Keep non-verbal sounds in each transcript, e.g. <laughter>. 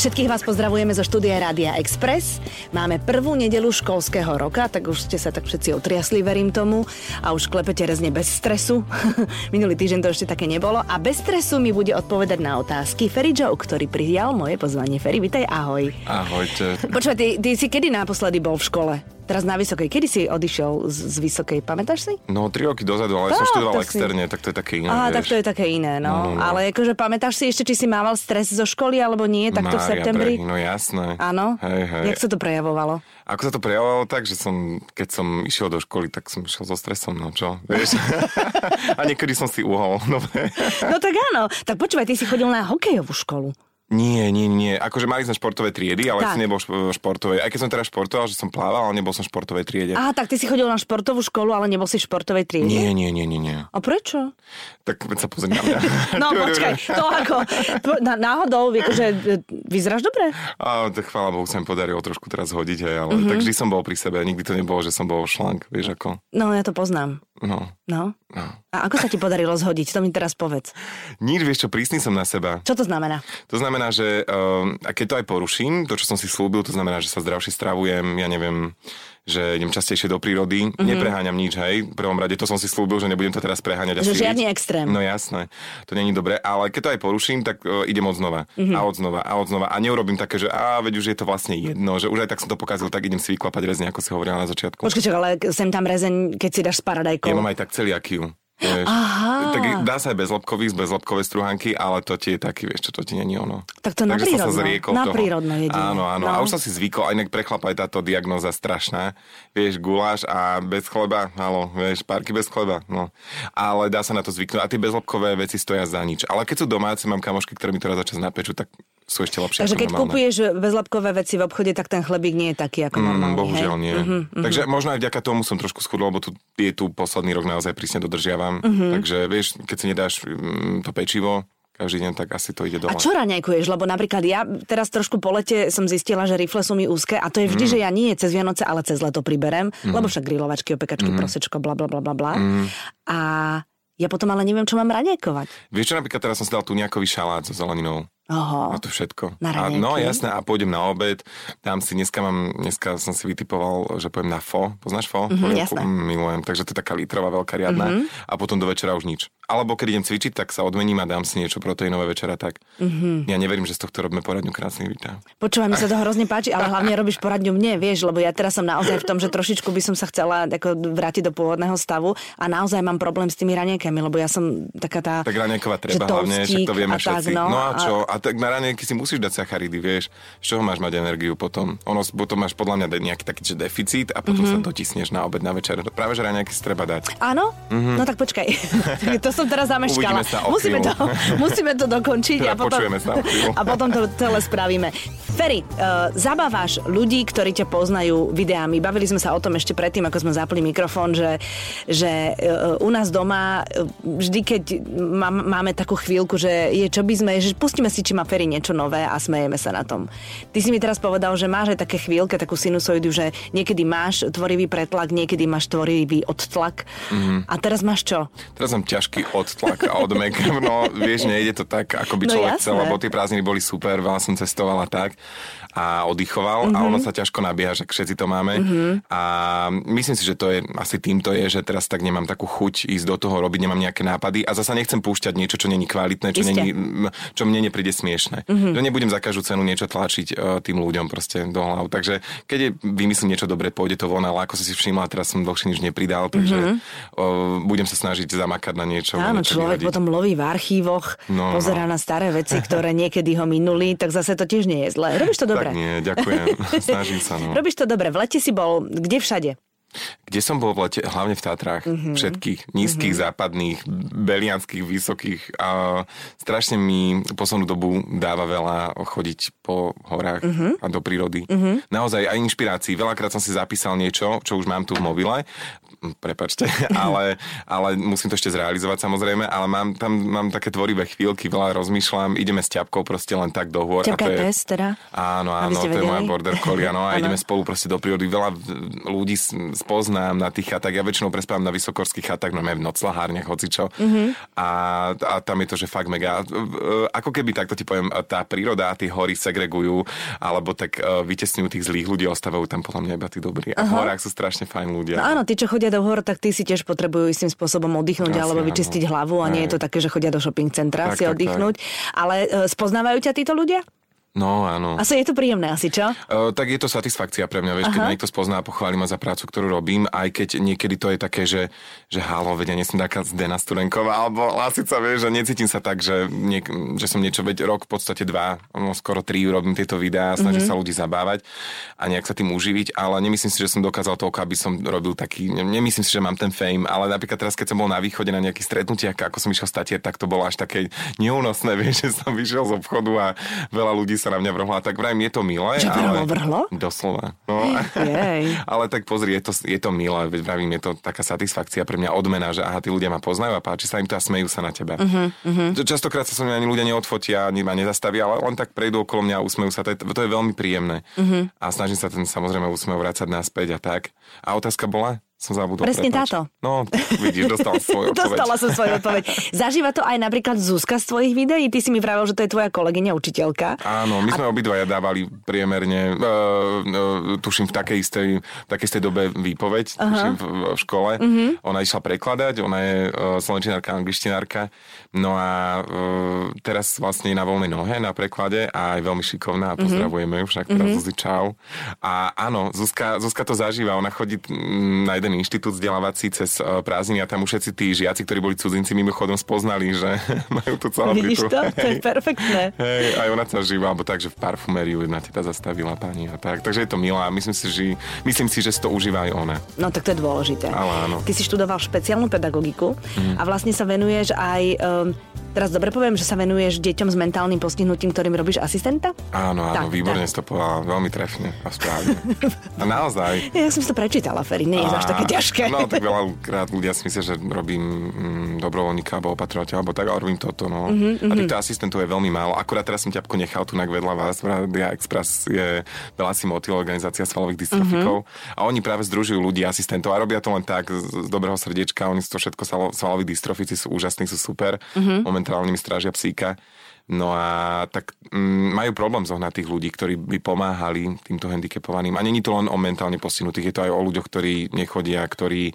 Všetkých vás pozdravujeme zo štúdia Rádia Express. Máme prvú nedelu školského roka, tak už ste sa tak všetci otriasli, verím tomu. A už klepete rezne bez stresu. <laughs> Minulý týždeň to ešte také nebolo. A bez stresu mi bude odpovedať na otázky Ferry Joe, ktorý prijal moje pozvanie. Ferry, vitaj, ahoj. Ahojte. Počúvaj, ty, ty si kedy naposledy bol v škole? Teraz na Vysokej. Kedy si odišiel z, z Vysokej? Pamätáš si? No, tri roky dozadu, ale ja som študoval tak si- externe, tak to je také iné. Á, vieš. tak to je také iné, no. No, no, no. Ale akože pamätáš si ešte, či si mával stres zo školy, alebo nie, takto v Mária septembri? Brehy, no jasné. Áno? Hej, hej. Jak sa to prejavovalo? Ako sa to prejavovalo tak, že som, keď som išiel do školy, tak som išiel so stresom, no čo, vieš? <laughs> A niekedy som si uhol, no <laughs> No tak áno. Tak počúvaj, ty si chodil na hokejovú školu. Nie, nie, nie. Akože mali sme športové triedy, ale Tak. som nebol šp- športovej. Aj keď som teraz športoval, že som plával, ale nebol som v športovej triede. Aha, tak ty si chodil na športovú školu, ale nebol si v športovej triede? Nie, nie, nie, nie, nie. A prečo? Tak sa pozri na mňa. <laughs> No <laughs> počkaj, to ako, na, náhodou, že vyzeráš dobre? A tak chvála Bohu sa mi podarilo trošku teraz hodiť, hej, ale Mhm. mm-hmm. tak vždy som bol pri sebe. Nikdy to nebolo, že som bol šlank, vieš ako. No, ja to poznám. No, No. no. A ako sa ti podarilo zhodiť? To mi teraz povedz. Nič, vieš čo, prísny som na seba. Čo to znamená? To znamená, že um, a keď to aj poruším, to, čo som si slúbil, to znamená, že sa zdravšie stravujem, ja neviem, že idem častejšie do prírody, Mhm. mm-hmm. nepreháňam nič, hej. V prvom rade to som si slúbil, že nebudem to teraz preháňať. a Že žiadny extrém. No jasné, to není dobré, ale keď to aj poruším, tak uh, idem od znova Mhm. mm-hmm. a od znova a od znova a neurobím také, že a veď už je to vlastne jedno, že už aj tak som to pokazil, tak idem si vyklapať rezne, ako si hovorila na začiatku. Počkaj, ale sem tam rezeň, keď si dáš s paradajkou. Ja mám aj tak celiakiu. Vieš. Aha. Tak dá sa aj bezlepkový, z bezlepkové struhanky, ale to ti je taký, vieš čo, to ti není ono. Tak to na Takže sa prírodno. zriekol Na toho. prírodno jedine. Áno, áno. No. A už som si zvykol, a inak prechlapa aj táto diagnóza strašná. Vieš, guláš a bez chleba, halo, vieš, párky bez chleba, no. Ale dá sa na to zvyknúť. A tie bezlepkové veci stoja za nič. Ale keď sú domáce, mám kamošky, ktoré mi to raz za čas napečú, tak sú ešte lepšie Takže keď normálne. kupuješ bezlepkové veci v obchode, tak ten chlebík nie je taký ako normálny. Mm, bohužiaľ hej? nie. Mhm, mhm. Takže možno aj vďaka tomu som trošku schudol, lebo tu, je tu posledný rok naozaj prísne dodržiavam. Mhm. Takže vieš, keď si nedáš mm, to pečivo každý deň, tak asi to ide A dole. čo raňajkuješ? Lebo napríklad ja teraz trošku po lete som zistila, že rifle sú mi úzke a to je Mm. vždy, že ja nie cez Vianoce, ale cez leto priberem, lebo však grilovačky, opekačky, Mm. prosečko, bla bla bla bla bla. A ja potom ale neviem, čo mám raňajkovať. Vieš čo, napríklad teraz som si dal tu nejakový šalát so zeleninou. Oho. A to všetko. Na a, no jasné, a pôjdem na obed. Dám si, dneska mám, dneska som si vytipoval, že pojem na fo. Poznáš fo? Mhm, Polievku? jasné. Milujem. Takže to je taká litrová veľká riadna. Mhm. A potom do večera už nič. Alebo keď idem cvičiť, tak sa odmením a dám si niečo proteínové večera tak. Mhm. Ja neverím, že z tohto robíme poradňu krásnych vítá. Počúvaj, mi sa to hrozne páči, ale hlavne robíš poradňu mne, vieš, lebo ja teraz som naozaj v tom, že trošičku by som sa chcela ako vrátiť do pôvodného stavu a naozaj mám problém s tými raňajkami, lebo ja som taká tá... Tak raňajková že treba hlavne, však to vieme a tak, všetci. no, No, a a- čo? A tak na raňajky si musíš dať sacharidy, vieš. Z čoho máš mať energiu potom? Ono, potom máš podľa mňa nejaký taký že deficit a potom Mhm. sa dotisneš na obed, na večer. Práve, že raňajky si treba dať. Áno? No tak počkaj. <laughs> to som teraz zameškala. Musíme, to, musíme to dokončiť Teda a <laughs> potom, <laughs> a potom to celé spravíme. Ferry, uh, zabávaš ľudí, ktorí ťa poznajú videami. Bavili sme sa o tom ešte predtým, ako sme zapli mikrofón, že, že uh, u nás doma uh, vždy, keď má, máme takú chvíľku, že je čo by sme, že pustíme si, či má Ferry niečo nové a smejeme sa na tom. Ty si mi teraz povedal, že máš aj také chvíľke, takú sinusoidu, že niekedy máš tvorivý pretlak, niekedy máš tvorivý odtlak. Mhm. A teraz máš čo? Teraz mám ťažký odtlak a odmek. No, vieš, nejde to tak, ako by No človek jasné. chcel, lebo tie prázdniny boli super, veľa som cestoval a tak a oddychoval Mhm. a ono sa ťažko nabieha, že všetci to máme. A myslím si, že to je asi týmto je, že teraz tak nemám takú chuť ísť do toho, robiť, nemám nejaké nápady a zasa nechcem púšťať niečo, čo není kvalitné, čo, Iste. není, čo mne nepríde smiešne. Že nebudem za každú cenu niečo tlačiť uh, tým ľuďom proste do hlav. Takže keď je, vymyslím niečo dobre, pôjde to von, ale ako si si všimla, teraz som dlhšie nič nepridal, takže uh, budem sa snažiť zamakať na niečo. Áno, niečo človek vyhodiť. potom loví v archívoch, No, pozerá no. na staré veci, ktoré niekedy ho minuli, tak zase to tiež nie je zlé. Robíš to dobre. Tak nie, ďakujem. <laughs> Snažím sa, no. Robíš to dobre. V lete si bol kde všade? Kde som bol v lete? Hlavne v Tatrách. Mhm. Mm-hmm. Všetkých. Nízkych, mm-hmm. západných, belianských, vysokých. A strašne mi poslednú dobu dáva veľa chodiť po horách Mhm. mm-hmm. a do prírody. Mm-hmm. Naozaj aj inšpirácií. Veľakrát som si zapísal niečo, čo už mám tu v mobile. Hm, prepačte, <laughs> ale, ale musím to ešte zrealizovať samozrejme, ale mám tam mám také tvorivé chvíľky, veľa rozmýšľam, ideme s ťapkou proste len tak do hôr. Ťapka je pes, teda? Áno, áno, to je moja border collie, áno, a <laughs> ideme spolu proste do prírody. Veľa ľudí spoznám na tých chatách, ja väčšinou prespávam na vysokorských chatách, no v noclahárniach, hocičo. Mm-hmm. A, a tam je to, že fakt mega. Ako keby takto ti poviem, tá príroda a tie hory segregujú, alebo tak uh, vytesňujú tých zlých ľudí, ostávajú tam podľa mňa iba tí dobrí. A v horách sú strašne fajn ľudia. No áno, tí, čo chodia do hor, tak tí si tiež potrebujú istým spôsobom oddychnúť Asi, alebo vyčistiť áno. hlavu a nie je to také, že chodia do shopping centra tak, si tak, oddychnúť. Tak. Ale uh, spoznávajú ťa títo ľudia? No, áno. Asi je to príjemné, asi čo? Uh, tak je to satisfakcia pre mňa, vieš, Aha. keď niekto spozná a pochváli ma za prácu, ktorú robím, aj keď niekedy to je také, že, že halo, vedia, nie som taká Zdena Studenková, alebo Lasica, vieš, že necítim sa tak, že, niek- že som niečo, veď rok, v podstate dva, no skoro tri robím tieto videá, snažím mm-hmm. sa ľudí zabávať a nejak sa tým uživiť, ale nemyslím si, že som dokázal toľko, aby som robil taký, nemyslím si, že mám ten fame, ale napríklad teraz, keď som bol na východe na nejakých stretnutiach, ako som išiel statier, tak to bolo až také neúnosné, <laughs> vieš, že som vyšiel z obchodu a veľa ľudí sa na mňa vrhlo a tak vrajím, je to milé. Čo ale... vrhlo? Doslova. No. <laughs> ale tak pozri, je to, je to milé, vravím, je to taká satisfakcia pre mňa odmena, že aha, tí ľudia ma poznajú a páči sa im to a smejú sa na teba. Uh-huh, uh-huh. Častokrát sa so mňa ani ľudia neodfotia, ani ma nezastavia, ale len tak prejdú okolo mňa a usmejú sa. To je, to je veľmi príjemné. Uh-huh. A snažím sa ten samozrejme úsmev vrácať naspäť a tak. A otázka bola? Som zabudol. Presne prepáč. táto. No, vidíš, dostala <laughs> svoju odpoveď. Dostala som svoju odpoveď. Zažíva to aj napríklad Zuzka z tvojich videí? Ty si mi vravel, že to je tvoja kolegyňa, učiteľka. Áno, my sme a... obidvaja dávali priemerne, uh, uh, tuším v takej istej, v takej istej dobe výpoveď, uh-huh. tuším v, v škole. Uh-huh. Ona išla prekladať, ona je uh, slovenčinárka, angličtinárka. No a uh, teraz vlastne na voľnej nohe na preklade a je veľmi šikovná a mhm. pozdravujeme ju však uh-huh. Zuzi, čau. A áno, Zuzka, Zuzka to zažíva, ona chodí na jeden inštitút vzdelávací cez e, prázdniny a tam už všetci tí žiaci, ktorí boli cudzinci, mimochodom spoznali, že <laughs> majú tu celebritu. Vidíš to? To je perfektné. Hej, aj ona sa žíva, alebo tak, že v parfumériu na teba zastavila pani a tak. Takže je to milá. Myslím si, že, myslím si, že si to užíva aj ona. No tak to je dôležité. Ale áno. Ty si študoval špeciálnu pedagogiku mm. a vlastne sa venuješ aj um, Teraz dobre poviem, že sa venuješ deťom s mentálnym postihnutím, ktorým robíš asistenta? Áno, áno, tak, výborne tak. si to povedala, veľmi trefne a správne. a naozaj. <laughs> Ja som si to prečítala, Ferry, nie je až také ťažké. No, tak veľakrát ľudia si myslia, že robím mm, dobrovoľníka alebo opatrovateľa, alebo tak, ale robím toto, no. Uh-huh. A týchto asistentov je veľmi málo. Akurát teraz som ťapko nechal tu vedľa vás, Radia Express je veľa si motil, organizácia svalových dystrofikov. Uh-huh. A oni práve združujú ľudí, asistentov a robia to len tak z, z dobrého srdiečka. Oni sú to všetko svaloví dystrofici, sú úžasní, sú super. Uh-huh momentálne mi strážia psíka. No a tak mm, majú problém zohnať tých ľudí, ktorí by pomáhali týmto handicapovaným. A není to len o mentálne postihnutých, je to aj o ľuďoch, ktorí nechodia, ktorí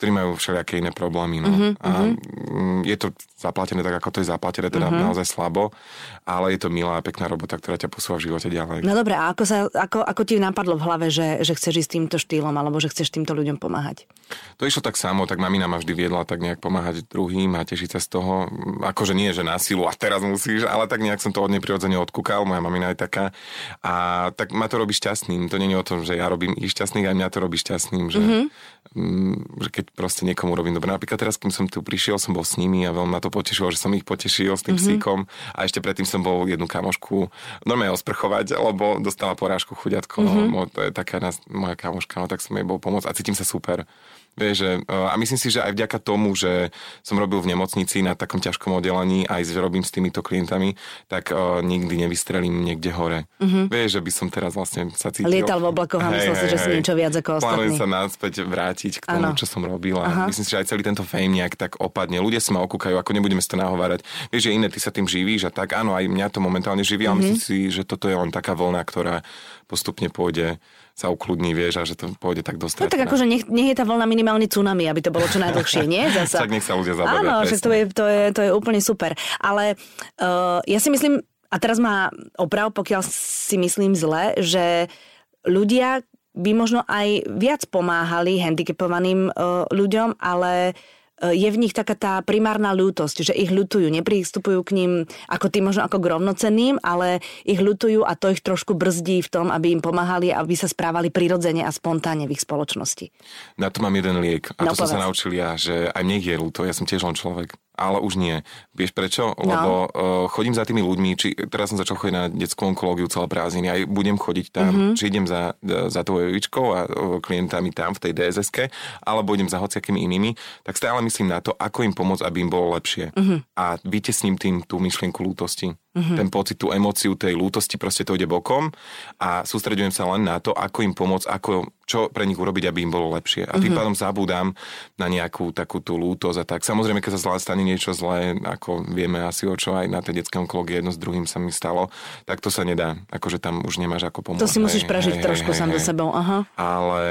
ktorí majú všelijaké iné problémy. No. Uh-huh, a uh-huh. je to zaplatené tak, ako to je zaplatené, teda uh-huh. naozaj slabo, ale je to milá a pekná robota, ktorá ťa posúva v živote ďalej. No dobre, a ako, sa, ako, ako ti napadlo v hlave, že, že chceš ísť týmto štýlom, alebo že chceš týmto ľuďom pomáhať? To išlo tak samo, tak mamina ma vždy viedla tak nejak pomáhať druhým a tešiť sa z toho. Akože nie, že na silu a teraz musíš, ale tak nejak som to od nej prirodzene odkúkal, moja mamina je taká. A tak ma to robí šťastným. To nie je o tom, že ja robím ich šťastných, aj mňa to robí šťastným, že, uh-huh. Mm, že keď proste niekomu robím dobre. Napríklad teraz, keď som tu prišiel, som bol s nimi a veľmi ma to potešilo, že som ich potešil s tým mm-hmm. psíkom a ešte predtým som bol jednu kamošku normálne osprchovať, lebo dostala porážku chuďatko, mm-hmm. no, to je taká nás, moja kamoška, no tak som jej bol pomôcť a cítim sa super. Vieš, že, e, a myslím si, že aj vďaka tomu, že som robil v nemocnici na takom ťažkom oddelení, aj že robím s týmito klientami, tak uh, nikdy nevystrelím niekde hore. Uh-huh. Vieš, že by som teraz vlastne sa cítil... Lietal v oblakoch a myslel si, že si niečo viac ako ostatní. Plánujem sa náspäť vrátiť k tomu, ano. čo som robil a Aha. myslím si, že aj celý tento fame nejak tak opadne. Ľudia si ma okúkajú, ako nebudeme si to nahovárať. Vieš, že iné, ty sa tým živíš a tak, áno, aj mňa to momentálne živí, uh-huh. ale myslím si, že toto je len taká vlna, ktorá postupne pôjde sa ukludní, vieš, a že to pôjde tak dosť. No tak akože nech, nech je tá vlna minimálne tsunami, aby to bolo čo najdlhšie, nie? <laughs> Zasa. tak nech sa ľudia zabavia. Áno, že to je, to, je, to je úplne super. Ale uh, ja si myslím, a teraz má oprav, pokiaľ si myslím zle, že ľudia by možno aj viac pomáhali handicapovaným uh, ľuďom, ale uh, je v nich taká tá primárna ľútosť, že ich ľutujú, nepristupujú k ním ako tým možno ako k rovnocenným, ale ich ľutujú a to ich trošku brzdí v tom, aby im pomáhali, aby sa správali prirodzene a spontánne v ich spoločnosti. Na to mám jeden liek a no, to povedz. som sa naučil ja, že aj mne je ľúto, ja som tiež len človek ale už nie. Vieš prečo? No. Lebo uh, chodím za tými ľuďmi, či teraz som začal chodiť na detskú onkológiu celé prázdniny, aj budem chodiť tam, Mhm. mm-hmm. či idem za, za tou Evičkou a uh, klientami tam v tej dss alebo idem za hociakými inými, tak stále myslím na to, ako im pomôcť, aby im bolo lepšie. Mhm. Mm-hmm. A vytesním tým tú myšlienku lútosti. Mm-hmm. Ten pocit, tú emóciu tej lútosti, proste to ide bokom a sústredujem sa len na to, ako im pomôcť, ako, čo pre nich urobiť, aby im bolo lepšie. A tým mm-hmm. pádom zabúdam na nejakú takú tú lútosť a tak. Samozrejme, keď sa zle stane niečo zlé, ako vieme asi o čo aj na tej detskej onkológii jedno s druhým sa mi stalo, tak to sa nedá. Akože tam už nemáš ako pomôcť. To si musíš prežiť trošku sám so sebou, aha. Ale,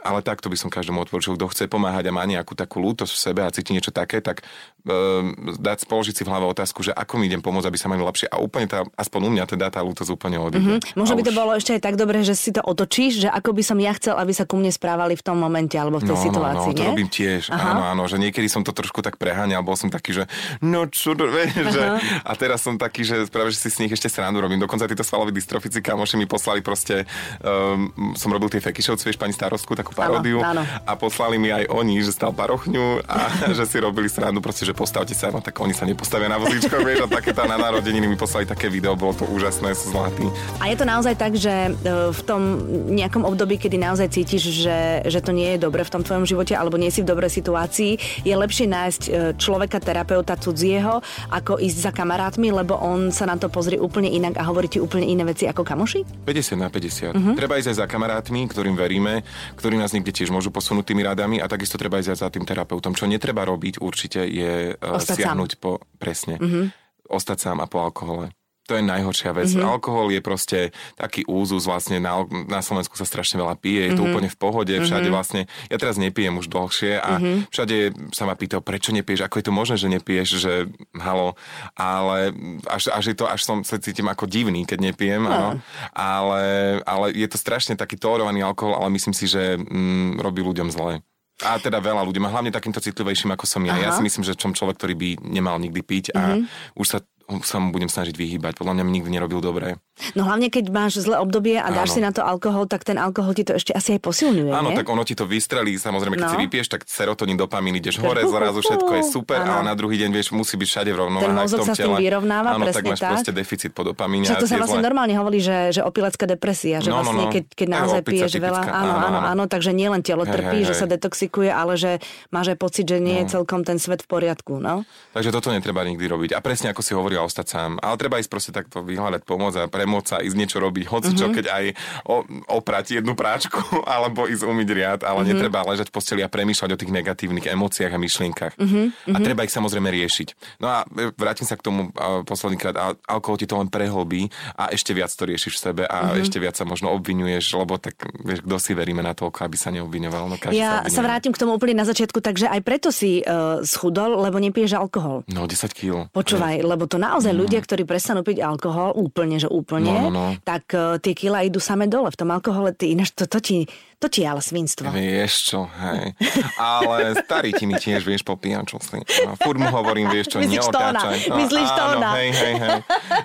ale takto by som každému odporučil, kto chce pomáhať a má nejakú takú lútosť v sebe a cíti niečo také, tak um, dať položiť si v hlave otázku, že ako mi idem pomôcť, aby sa mali lepšie. A úplne tá, aspoň u mňa teda tá lútosť úplne odíde. Mm-hmm. Možno A by to už- bolo ešte aj tak dobre, že si to otočíš, že ako by som ja chcel, aby sa ku mne správali v tom momente alebo v tej no, situácii, no, no, to nie? robím tiež, Aha. áno, áno, že niekedy som to trošku tak preháňal, bol som taký, že no čo, to, <laughs> vieš, že, a teraz som taký, že práve, že si s nich ešte srandu robím, dokonca títo svaloví dystrofici kamoši mi poslali proste, um, som robil tie fekišovci, vieš, pani starostku, takú paródiu áno. a poslali mi aj oni, že stal parochňu a <laughs> že si robili srandu, proste, že postavte sa, no tak oni sa nepostavia na vozíčko, vieš, a také tá na narodeniny mi poslali také video, bolo to úžasné, sú zlatí. A je to naozaj tak, že e, v tom nejakom období, kedy naozaj cítiš, že, že to nie je dobre v tom tvojom živote alebo nie si v dobrej situácii, je lepšie nájsť e, človeka, terapeuta cudzieho, ako ísť za kamarátmi, lebo on sa na to pozrie úplne inak a hovorí ti úplne iné veci ako kamoši? 50 na 50. Uh-huh. Treba ísť aj za kamarátmi, ktorým veríme, ktorí nás niekde tiež môžu posunúť tými radami a takisto treba ísť aj za tým terapeutom. Čo netreba robiť určite je uh, Ostať sám. siahnuť po... Presne. Uh-huh. Ostať sám a po alkohole. To je najhoršia vec. Mm-hmm. Alkohol je proste taký úzus, vlastne na, na Slovensku sa strašne veľa pije, je to úplne v pohode, všade vlastne, ja teraz nepijem už dlhšie a všade sa ma pýtajú, prečo nepiješ, ako je to možné, že nepiješ, že halo, ale až, až je to, až som sa cítim ako divný, keď nepijem, áno, ale, ale je to strašne taký tolerovaný alkohol, ale myslím si, že mm, robí ľuďom zle. A teda veľa ľudí, hlavne takýmto citlivejším ako som ja. Ja Aha. si myslím, že som človek, ktorý by nemal nikdy piť a už sa sa mu budem snažiť vyhýbať. Podľa mňa mi nikdy nerobil dobre. No hlavne, keď máš zlé obdobie a dáš Áno. si na to alkohol, tak ten alkohol ti to ešte asi aj posilňuje, Áno, nie? tak ono ti to vystrelí, samozrejme, keď No. si vypieš, tak serotonín, dopamín, ideš hore, zrazu všetko je super, Áno. ale na druhý deň, vieš, musí byť všade v rovnováhe Ten mozog sa s tým vyrovnáva, Áno, tak presne máš tak. proste deficit po dopamíne. Čo to sa vlastne zlé- normálne hovorí, že, že opilecká depresia, že No, no, vlastne no. keď, keď Aj naozaj piješ veľa, áno, áno, áno, takže nielen telo trpí, že sa detoxikuje, ale že máš aj pocit, že nie je No. celkom ten svet v poriadku, no. Takže toto netreba nikdy robiť. A presne ako si ostať sám. Ale treba ísť proste takto vyhľadať pomoc a premôcť sa, ísť niečo robiť, hoci čo, Mhm. keď aj o, oprať jednu práčku, <laughs> alebo ísť umyť riad, ale Mhm. netreba ležať v posteli a premýšľať o tých negatívnych emóciách a myšlienkach. Mhm, A treba ich samozrejme riešiť. No a e, vrátim sa k tomu posledný krát. Al- alkohol ti to len prehlbí a ešte viac to riešiš v sebe Mhm. a ešte viac sa možno obvinuješ, lebo tak vieš, kto si veríme na toľko, aby sa neobviňoval. No, Ja sa, sa vrátim k tomu úplne na začiatku, takže aj preto si uh, schudol, lebo nepiješ alkohol. No, 10 kg. Počúvaj, lebo to naozaj ľudia, ktorí prestanú piť alkohol, úplne, že úplne, No, no, no. tak uh, tie kila idú same dole. V tom alkohole, ty, ináč to, to, ti, to ti je ale svinstvo. Vieš čo, hej. Ale starý ti mi tiež, vieš, popíjam čo si. No, furt mu hovorím, vieš čo, Myslíš neotáčaj. myslíš áno, tóna. hej, hej, hej.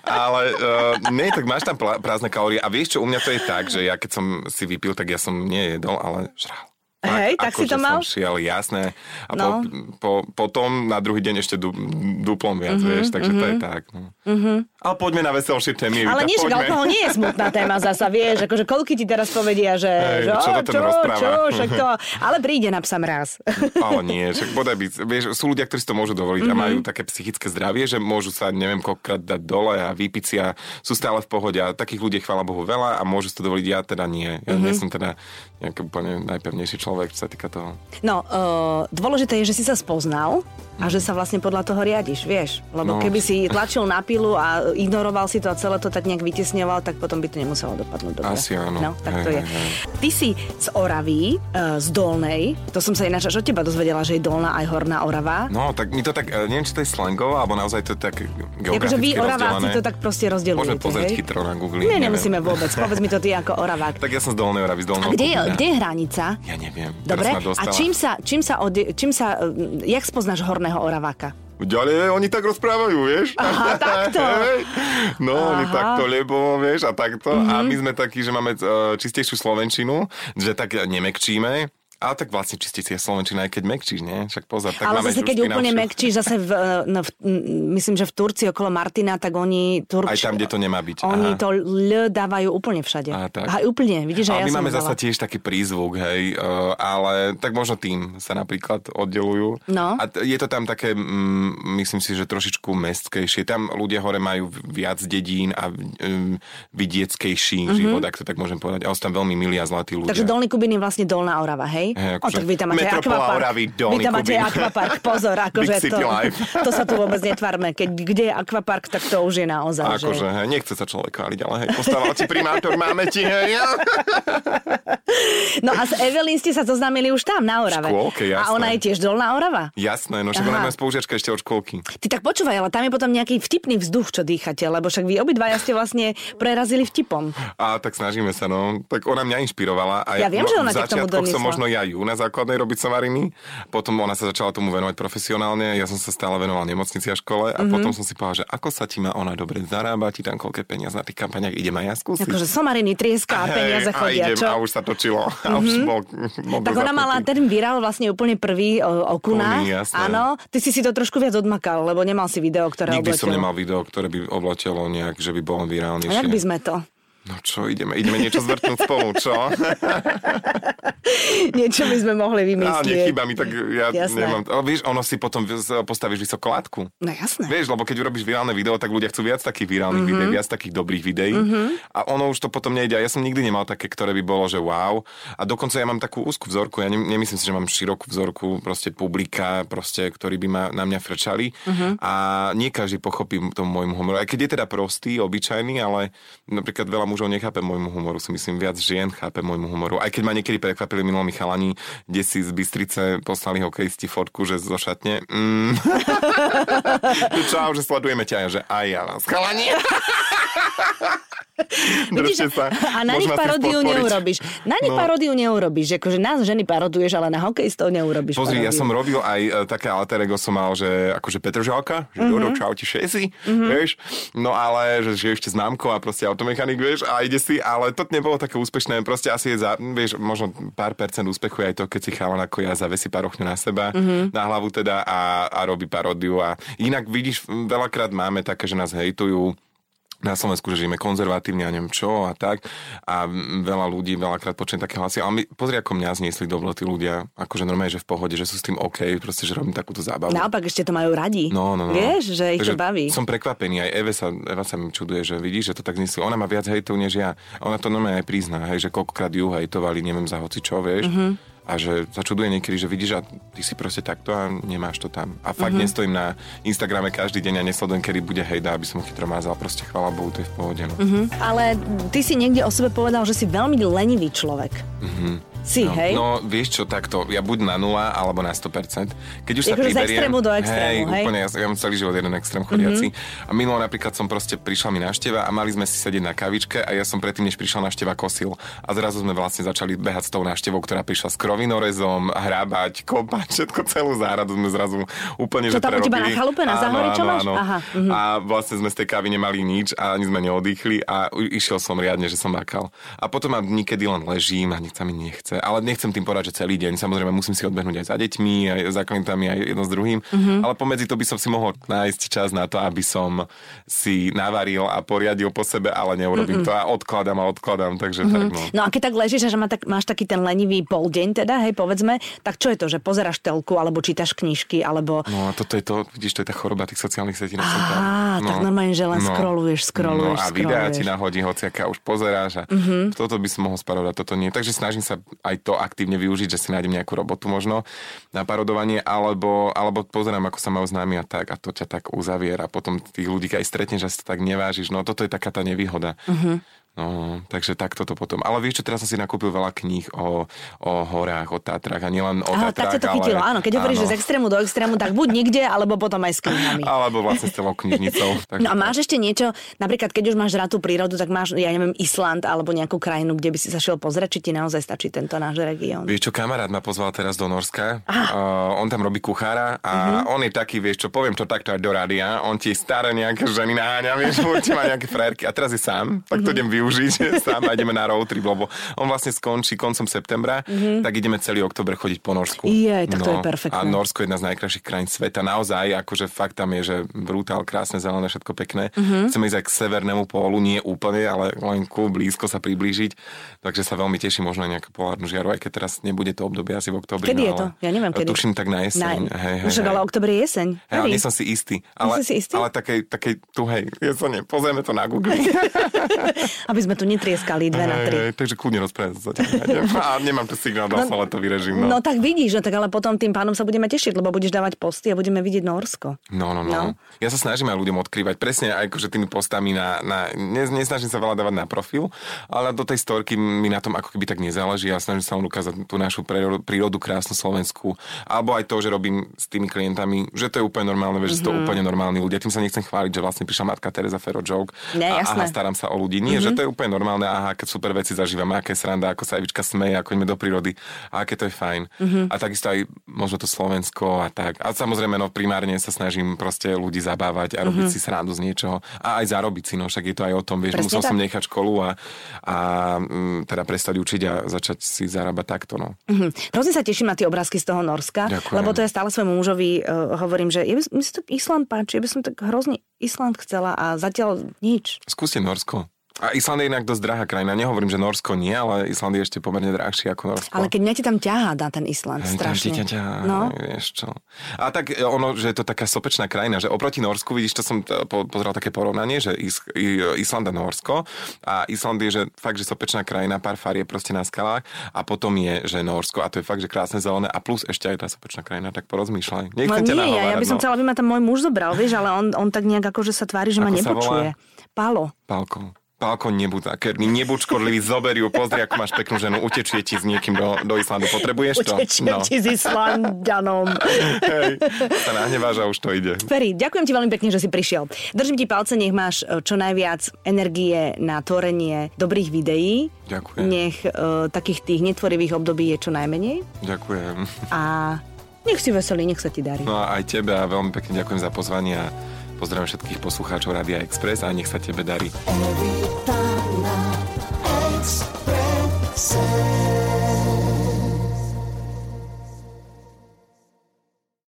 Ale uh, nie, tak máš tam prázdne kalórie. A vieš čo, u mňa to je tak, že ja keď som si vypil, tak ja som nejedol, ale žral. Hej, tak si to mal? som šiel, jasné. A No. po, po, potom na druhý deň ešte du, duplom viac, Mhm, vieš, takže to je tak. No. Ale poďme na veselšie témy. Ale nie, že alkohol nie je smutná téma zasa, vieš, akože koľky ti teraz povedia, že, Hej, že čo "Á, to ten čo, rozpráva?" čo, však to, ale príde na psa mraz. Ale nie, však bodaj by, vieš, sú ľudia, ktorí si to môžu dovoliť Mhm. mm-hmm. a majú také psychické zdravie, že môžu sa neviem koľkokrát dať dole a vypiť si a sú stále v pohode a takých ľudí chvála Bohu veľa a môžu si to dovoliť, ja teda nie. Ja Mhm. mm-hmm. nie som teda nejaký úplne najpevnejší človek, čo sa týka toho. No, uh, dôležité je, že si sa spoznal a že sa vlastne podľa toho riadiš, vieš. Lebo No. keby si tlačil na pilu a ignoroval si to a celé to tak nejak vytesňoval, tak potom by to nemuselo dopadnúť dobre. Asi áno. No, tak Hej, to je. hej, hej. Ty si z Oravy, uh, z Dolnej, to som sa ináč až od teba dozvedela, že je Dolná aj Horná Orava. No, tak mi to tak, eh, neviem, či to je slangovo, alebo naozaj to je tak Akože geograficky vy Oraváci to tak proste rozdeľujete, Môžeme pozrieť hej? chytro na Google. Neviem. nemusíme vôbec. Povedz mi to ty ako Oravák. <laughs> Tak ja som z Dolnej Oravy, z A Dolného kde je, kde je hranica? Ja neviem. Dobre, Teraz ma a čím sa, čím sa, od, čím sa, uh, jak spoznáš Horného Oraváka? Ďalej, oni tak rozprávajú, vieš? Aha, <laughs> takto. No, oni Aha. Mhm. takto, lebo, vieš, a takto. Mm-hmm. A my sme takí, že máme uh, čistejšiu slovenčinu, že tak nemekčíme. Ale tak vlastne čistici je Slovenčina, aj keď mekčíš, nie? Však pozor, tak Ale zase, keď úplne mekčíš, zase v, no, v, myslím, že v Turcii okolo Martina, tak oni Turč, Aj tam, kde to nemá byť. Oni Aha. to L dávajú úplne všade. Á, tak. Aj úplne, vidíš, že Ale ja my máme zasa tiež taký prízvuk, hej, uh, ale tak možno tým sa napríklad oddelujú. No. A t- je to tam také, mm, myslím si, že trošičku mestkejšie. Tam ľudia hore majú viac dedín a um, vidieckejší život, ak to tak môžem povedať. A sú tam veľmi milí a zlatí ľudia. Takže Dolný Kubín je vlastne Dolná Orava, hej? Hej, o, akože tak vy tam máte akvapark. Dolný vy tam máte akvapark, pozor, <laughs> akože to, <laughs> to sa tu vôbec netvárme. Keď, kde je akvapark, tak to už je naozaj, Akože, že... nechce sa človek chváliť, ale hej, postával ti primátor, máme ti, hej. <laughs> No a s Evelyn ste sa zoznámili už tam, na Orave. Škôlke, jasné. A ona je tiež Dolná Orava? Jasné, no však Aha. ona je spolužiačka ešte od školky. Ty tak počúvaj, ale tam je potom nejaký vtipný vzduch, čo dýchate, lebo však vy obidvaja ste vlastne prerazili vtipom. A tak snažíme sa, no. Tak ona mňa inšpirovala. A Ja viem, no, že ona v začiatkoch som možno ja ju na základnej robiť somariny. Potom ona sa začala tomu venovať profesionálne. Ja som sa stále venoval nemocnici a škole. A Mhm. potom som si povedal, že ako sa ti má ona dobre zarába, ti tam koľké peniaz na tých kampaniach idem aj ja skúsiť. Akože somariny trieska a peniaze Hej, a chodia, idem, čo? A už sa točilo. A už bol, bol Tak ona mala ten virál vlastne úplne prvý o, o kunách. Áno, ty si si to trošku viac odmakal, lebo nemal si video, ktoré Nikdy som obletelo. nemal video, ktoré by obletelo nejak, že by bolo A virálnejšie. jak by sme to? No čo, ideme, ideme niečo zvrtnúť spolu, čo? <laughs> Niečo by sme mohli vymyslieť. nechýba mi, tak ja Jasné. nemám. Ale vieš, ono si potom postavíš vysokú látku. No jasné. Vieš, lebo keď urobíš virálne video, tak ľudia chcú viac takých virálnych Mhm. mm-hmm. videí, viac takých dobrých videí. Mm-hmm. A ono už to potom nejde. Ja som nikdy nemal také, ktoré by bolo, že wow. A dokonca ja mám takú úzku vzorku. Ja ne, nemyslím si, že mám širokú vzorku proste publika, proste, ktorí by ma, na mňa frčali. Mhm. Mm-hmm. A nie každý pochopí tomu môjmu humoru. Aj keď je teda prostý, obyčajný, ale napríklad veľa mužov nechápe môjmu humoru. Si myslím, viac žien chápe môjmu humoru. Aj keď ma niekedy prekvapili minulí chalani, kde si z Bystrice poslali hokejisti fotku, že zo šatne. Mm. <laughs> Čau, že sledujeme ťa, že aj ja vás. Chalani! <laughs> <laughs> Vidíš, sa. a na nich paródiu neurobíš. Na nich No. paródiu neurobíš. Akože nás ženy paroduješ, ale na hokejistov neurobíš Pozri, ja paródiu. som robil aj e, také alter ego som mal, že akože Petržalka, že Mhm. Dodo, čau ti šesi, vieš, no ale, že, že ešte známko a proste automechanik, vieš, a ide si, ale to nebolo také úspešné, proste asi je za, vieš, možno pár percent úspechu aj to, keď si chalan ako ja zavesí pár na seba, Mhm. na hlavu teda a, a robí paródiu a inak vidíš, veľakrát máme také, že nás hejtujú, na Slovensku, že žijeme konzervatívne a neviem čo a tak. A veľa ľudí veľakrát počujem také hlasy. Ale my, pozri, ako mňa zniesli do tí ľudia. Akože normálne, že v pohode, že sú s tým OK, proste, že robím takúto zábavu. Naopak ešte to majú radi. No, no, no. Vieš, že ich to Takže baví. Som prekvapený, aj Eve sa, Eva sa mi čuduje, že vidíš, že to tak zniesli. Ona má viac hejtov než ja. Ona to normálne aj prizná, hej, že koľkokrát ju hejtovali, neviem za hoci čo, vieš. Mhm. A že sa čuduje niekedy, že vidíš a ty si proste takto a nemáš to tam. A fakt nestojím na Instagrame každý deň a nesledujem, kedy bude hejda, aby som chytro mázal. Proste chvála Bohu, to je v pohode. No. Mhm. Ale ty si niekde o sebe povedal, že si veľmi lenivý človek. Si, No, hej? no, vieš čo, takto, ja buď na nula, alebo na 100%. Keď už sa Akože z priberiem... extrému do extrému, hej? Mhm. úplne, ja, ja mám celý život jeden extrém chodiaci. Mm-hmm. A minulo napríklad som proste, prišla mi návšteva a mali sme si sedieť na kavičke a ja som predtým, než prišla návšteva, kosil. A zrazu sme vlastne začali behať s tou návštevou, ktorá prišla s krovinorezom, hrábať, kopať, všetko celú záhradu sme zrazu úplne Čo že tam u teba na chalupe, na Áno, Zahori, čo máš? áno. Aha, mhm. A vlastne sme z tej kávy nemali nič a ani sme neodýchli a išiel som riadne, že som makal. A potom ma niekedy len ležím a nič sa mi nechce. Ale nechcem tým povedať, že celý deň. Samozrejme musím si odbehnúť aj za deťmi, aj za klientami, aj jedno s druhým. Mhm. Ale pomedzi to by som si mohol nájsť čas na to, aby som si navaril a poriadil po sebe, ale neurobím to a odkladám a odkladám. Takže tak no. No a keď tak ležíš a že má tak, máš taký ten lenivý poldeň teda, hej, povedzme, tak čo je to, že pozeráš telku, alebo čítaš knižky, alebo... No a toto je to, vidíš, to je tá choroba tých sociálnych sietí. Á, tak normálne, že len scrolluješ, scrolluješ, No a videá ti nahodí hociaká už pozeráš a Mhm. toto by som mohol sparodať, toto nie. Takže snažím sa aj to aktívne využiť, že si nájdem nejakú robotu možno na parodovanie, alebo, alebo pozerám, ako sa majú známi a tak a to ťa tak uzaviera. Potom tých ľudí, aj stretneš, že si to tak nevážiš. No toto je taká tá nevýhoda. Mhm. No, takže takto to potom. Ale vieš čo, teraz som si nakúpil veľa kníh o, o horách, o Tatrách a nielen o Aha, tak Tatrách, ťa to chytilo, ale... áno. Keď hovoríš, že z extrému do extrému, tak buď nikde, alebo potom aj s knihami. <laughs> Alebo vlastne s celou knižnicou. Takže <laughs> No a máš ešte niečo, napríklad keď už máš rád tú prírodu, tak máš, ja neviem, Island alebo nejakú krajinu, kde by si sa šiel pozrieť, či ti naozaj stačí tento náš región. Vieš čo, kamarát ma pozval teraz do Norska. Uh, on tam robí kuchára a Mhm. on je taký, vieš čo, poviem to takto aj do rádia, on ti staré nejaké ženy naháňa, vieš, <laughs> určite má nejaké frajerky a teraz je sám, tak to idem využiť využiť sám a ideme na road trip, lebo on vlastne skončí koncom septembra, mm-hmm. tak ideme celý október chodiť po Norsku. Je, tak no, to je perfektné. A Norsko je jedna z najkrajších krajín sveta. Naozaj, akože fakt tam je, že brutál, krásne, zelené, všetko pekné. Mm-hmm. Chceme ísť aj k severnému pólu, nie úplne, ale len ku blízko sa priblížiť. Takže sa veľmi teším možno nejakú polárnu žiaru, aj keď teraz nebude to obdobie asi v oktobri. Kedy no, je to? Ja neviem kedy. Tuším tak na jeseň. Na, hej, hej, hej. ale oktober je jeseň. Ale nie som si istý. Ale, si istý? ale takej, takej tuhej jesene. Pozrieme to na Google. <laughs> <laughs> Aby sme tu netrieskali dve na tri. Hej, takže kľudne rozprávať sa. A nemám tu signál, dal no, letový režim. No. no. tak vidíš, no tak ale potom tým pánom sa budeme tešiť, lebo budeš dávať posty a budeme vidieť Norsko. No, no, no. no. Ja sa snažím aj ľuďom odkrývať presne aj akože tými postami na, na ne, nesnažím sa veľa dávať na profil, ale do tej storky mi na tom ako keby tak nezáleží. Ja snažím sa len ukázať tú našu prírodu, krásnu Slovensku. Alebo aj to, že robím s tými klientami, že to je úplne normálne, že mm-hmm. to mhm. úplne normálni ľudia. Tým sa nechcem chváliť, že vlastne prišla matka Teresa Ferro joke. Ne, a, aha, starám sa o ľudí. Nie, mm-hmm. že mhm. To je úplne normálne, aha, keď super veci zažívame, aké sranda, ako sa Evička smeje, ako ideme do prírody a aké to je fajn. Mm-hmm. A takisto aj možno to Slovensko a tak. A samozrejme, no primárne sa snažím proste ľudí zabávať a robiť mm-hmm. si srandu z niečoho. A aj zarobiť si, no však je to aj o tom, vieš, Presne musel tak. som nechať školu a, a m, teda prestať učiť a začať si zarábať takto, no. Mm-hmm. Hrozne sa teším na tie obrázky z toho Norska, Ďakujem. lebo to ja stále svojmu mužovi uh, hovorím, že ja by, mi sa to Island páči, ja by som tak hrozne Island chcela a zatiaľ nič. Skúste Norsko. A Island je inak dosť drahá krajina. Nehovorím, že Norsko nie, ale Island je ešte pomerne drahší ako Norsko. Ale keď mňa ti tam ťahá na ten Island, Hej, strašne. Ťa ťahá, no. vieš čo. A tak e, ono, že je to taká sopečná krajina, že oproti Norsku, vidíš, to som pozeral také porovnanie, že Is, Island a Norsko. A Island je, že fakt, že sopečná krajina, pár farie proste na skalách. A potom je, že Norsko. A to je fakt, že krásne zelené. A plus ešte aj tá sopečná krajina, tak porozmýšľaj. Nechcem no nie, ja, ja by som no. chcela, aby ma tam môj muž zobral, vieš, ale on, on tak nejak akože sa tvári, že ako ma nepočuje. Palo. Pálko. Pálko, nebuď takerný, nebuď škodlivý, zober ju, pozri, ako máš peknú ženu, utečie ti s niekým do, do Islandu. Potrebuješ to? Utečie no. ti s Islandanom. Hej, sa nahneváš a už to ide. Ferry, ďakujem ti veľmi pekne, že si prišiel. Držím ti palce, nech máš e, čo najviac energie na tvorenie dobrých videí. Ďakujem. Nech uh, takých tých netvorivých období je čo najmenej. Ďakujem. A nech si veselý, nech sa ti darí. No a aj tebe a veľmi pekne ďakujem za pozvanie a Pozdravím všetkých poslucháčov Radia Express a nech sa tebe darí. Every